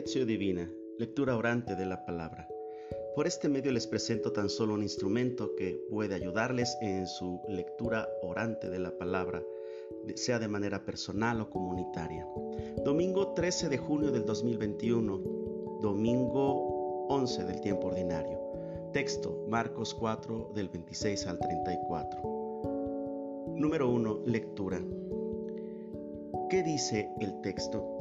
Lección Divina, lectura orante de la palabra. Por este medio les presento tan solo un instrumento que puede ayudarles en su lectura orante de la palabra, sea de manera personal o comunitaria. Domingo 13 de junio del 2021, domingo 11 del tiempo ordinario. Texto, Marcos 4 del 26 al 34. Número 1, lectura. ¿Qué dice el texto?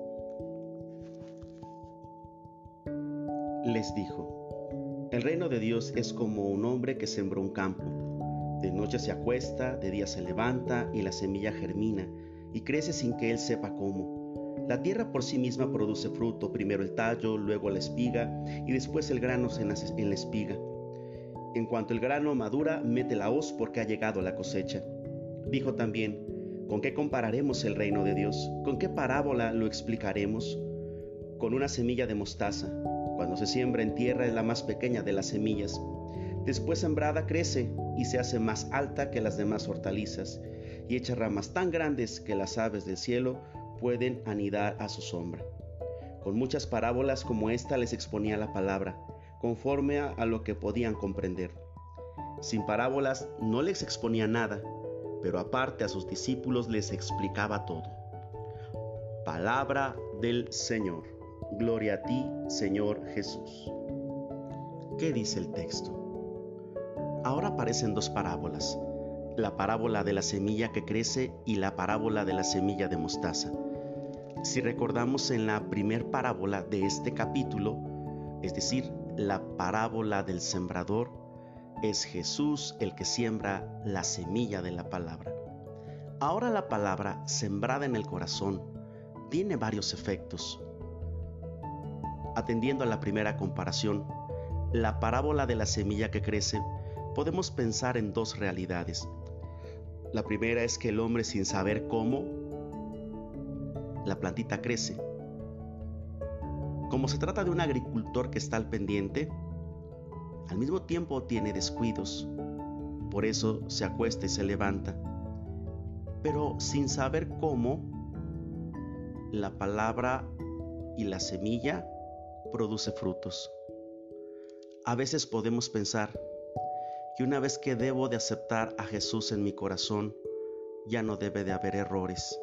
Les dijo, el reino de Dios es como un hombre que sembró un campo. De noche se acuesta, de día se levanta y la semilla germina y crece sin que él sepa cómo. La tierra por sí misma produce fruto, primero el tallo, luego la espiga y después el grano en la espiga. En cuanto el grano madura, mete la hoz porque ha llegado la cosecha. Dijo también, ¿con qué compararemos el reino de Dios? ¿Con qué parábola lo explicaremos? Con una semilla de mostaza cuando se siembra en tierra es la más pequeña de las semillas. Después sembrada crece y se hace más alta que las demás hortalizas y echa ramas tan grandes que las aves del cielo pueden anidar a su sombra. Con muchas parábolas como esta les exponía la palabra, conforme a, lo que podían comprender. Sin parábolas no les exponía nada, pero aparte a sus discípulos les explicaba todo. Palabra del Señor. Gloria a ti, Señor Jesús. ¿Qué dice el texto? Ahora aparecen dos parábolas, la parábola de la semilla que crece y la parábola de la semilla de mostaza. Si recordamos en la primer parábola de este capítulo, es decir, la parábola del sembrador, es Jesús el que siembra la semilla de la palabra. Ahora la palabra sembrada en el corazón tiene varios efectos. Atendiendo a la primera comparación, la parábola de la semilla que crece, podemos pensar en dos realidades. La primera es que el hombre sin saber cómo, la plantita crece. Como se trata de un agricultor que está al pendiente, al mismo tiempo tiene descuidos, por eso se acuesta y se levanta. Pero sin saber cómo, la palabra y la semilla produce frutos. A veces podemos pensar que una vez que debo de aceptar a Jesús en mi corazón, ya no debe de haber errores.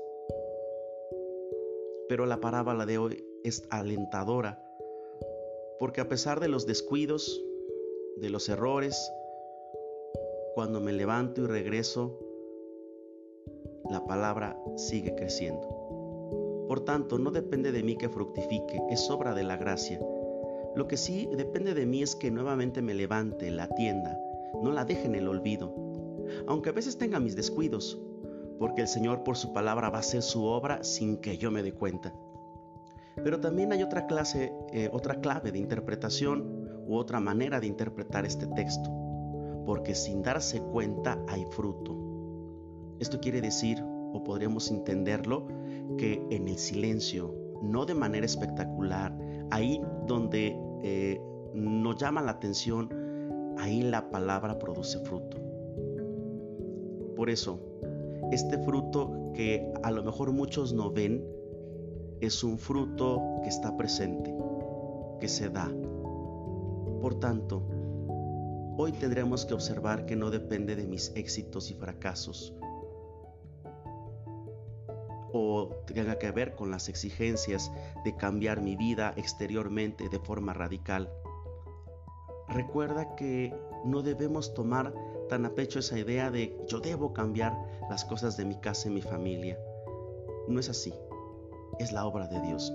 Pero la parábola de hoy es alentadora, porque a pesar de los descuidos, de los errores, cuando me levanto y regreso, la palabra sigue creciendo. Por tanto, no depende de mí que fructifique, es obra de la gracia. Lo que sí depende de mí es que nuevamente me levante, la atienda, no la deje en el olvido, aunque a veces tenga mis descuidos, porque el Señor por su palabra va a hacer su obra sin que yo me dé cuenta. Pero también hay otra clase, eh, otra clave de interpretación u otra manera de interpretar este texto, porque sin darse cuenta hay fruto. Esto quiere decir, o podríamos entenderlo, que en el silencio, no de manera espectacular, ahí donde eh, nos llama la atención, ahí la palabra produce fruto. Por eso, este fruto que a lo mejor muchos no ven, es un fruto que está presente, que se da. Por tanto, hoy tendremos que observar que no depende de mis éxitos y fracasos, o tenga que ver con las exigencias de cambiar mi vida exteriormente de forma radical. Recuerda que no debemos tomar tan a pecho esa idea de yo debo cambiar las cosas de mi casa y mi familia. No es así, es la obra de Dios.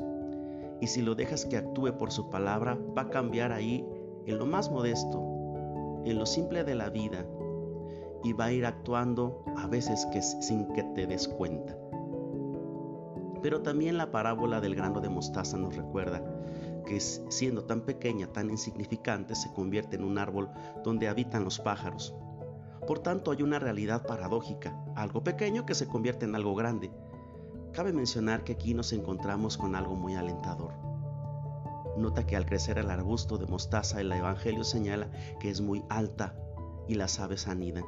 Y si lo dejas que actúe por su palabra, va a cambiar ahí en lo más modesto, en lo simple de la vida, y va a ir actuando a veces que sin que te des cuenta. Pero también la parábola del grano de mostaza nos recuerda que siendo tan pequeña, tan insignificante, se convierte en un árbol donde habitan los pájaros. Por tanto, hay una realidad paradójica, algo pequeño que se convierte en algo grande. Cabe mencionar que aquí nos encontramos con algo muy alentador. Nota que al crecer el arbusto de mostaza el Evangelio señala que es muy alta y las aves anidan.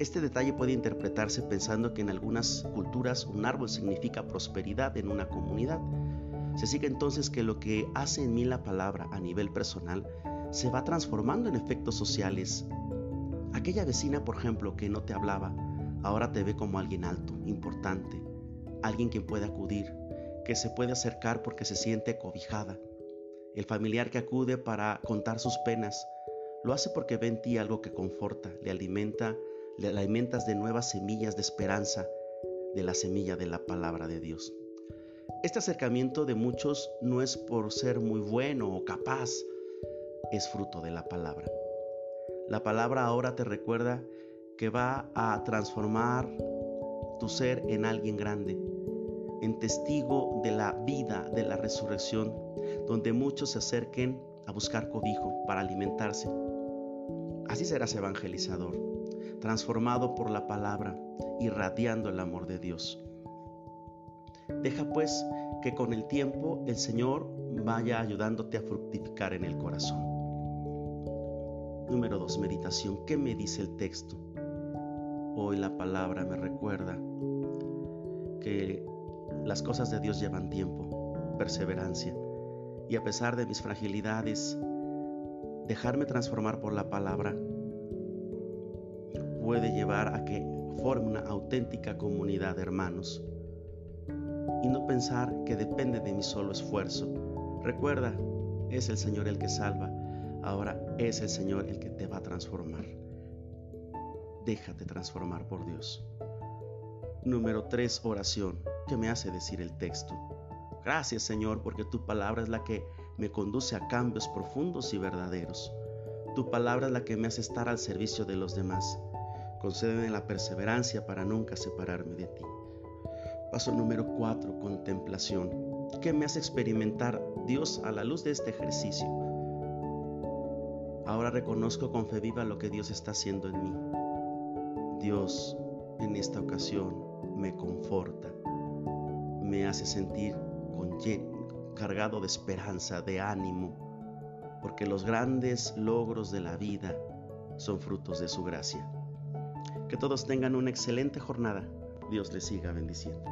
Este detalle puede interpretarse pensando que en algunas culturas un árbol significa prosperidad en una comunidad, Se sigue entonces que lo que hace en mí la palabra a nivel personal se va transformando en efectos sociales. Aquella vecina, por ejemplo, que no te hablaba, ahora te ve como alguien alto, importante, alguien quien puede acudir, que se puede acercar porque se siente cobijada. El familiar que acude para contar sus penas, lo hace porque ve en ti algo que conforta, le alimenta, le alimentas de nuevas semillas de esperanza, de la semilla de la palabra de Dios. Este acercamiento de muchos no es por ser muy bueno o capaz, es fruto de la palabra. La palabra ahora te recuerda que va a transformar tu ser en alguien grande, en testigo de la vida, de la resurrección, donde muchos se acerquen a buscar cobijo para alimentarse. Así serás evangelizador, transformado por la palabra, irradiando el amor de Dios. Deja pues que con el tiempo el Señor vaya ayudándote a fructificar en el corazón. Número 2. Meditación. ¿Qué me dice el texto? Hoy la palabra me recuerda que las cosas de Dios llevan tiempo, perseverancia, y a pesar de mis fragilidades, dejarme transformar por la palabra puede llevar a que forme una auténtica comunidad de hermanos y no pensar que depende de mi solo esfuerzo. Recuerda, es el Señor el que salva, ahora es el Señor el que te va a transformar. Déjate transformar por Dios. Número 3, oración. ¿Qué me hace decir el texto? Gracias Señor porque tu palabra es la que me conduce a cambios profundos y verdaderos. Tu palabra es la que me hace estar al servicio de los demás. Concédeme la perseverancia para nunca separarme de ti. Paso número 4, contemplación. ¿Qué me hace experimentar Dios a la luz de este ejercicio? Ahora reconozco con fe viva lo que Dios está haciendo en mí. Dios en esta ocasión me conforta, me hace sentir con, cargado de esperanza, de ánimo, porque los grandes logros de la vida son frutos de su gracia. Que todos tengan una excelente jornada. Dios les siga bendiciendo.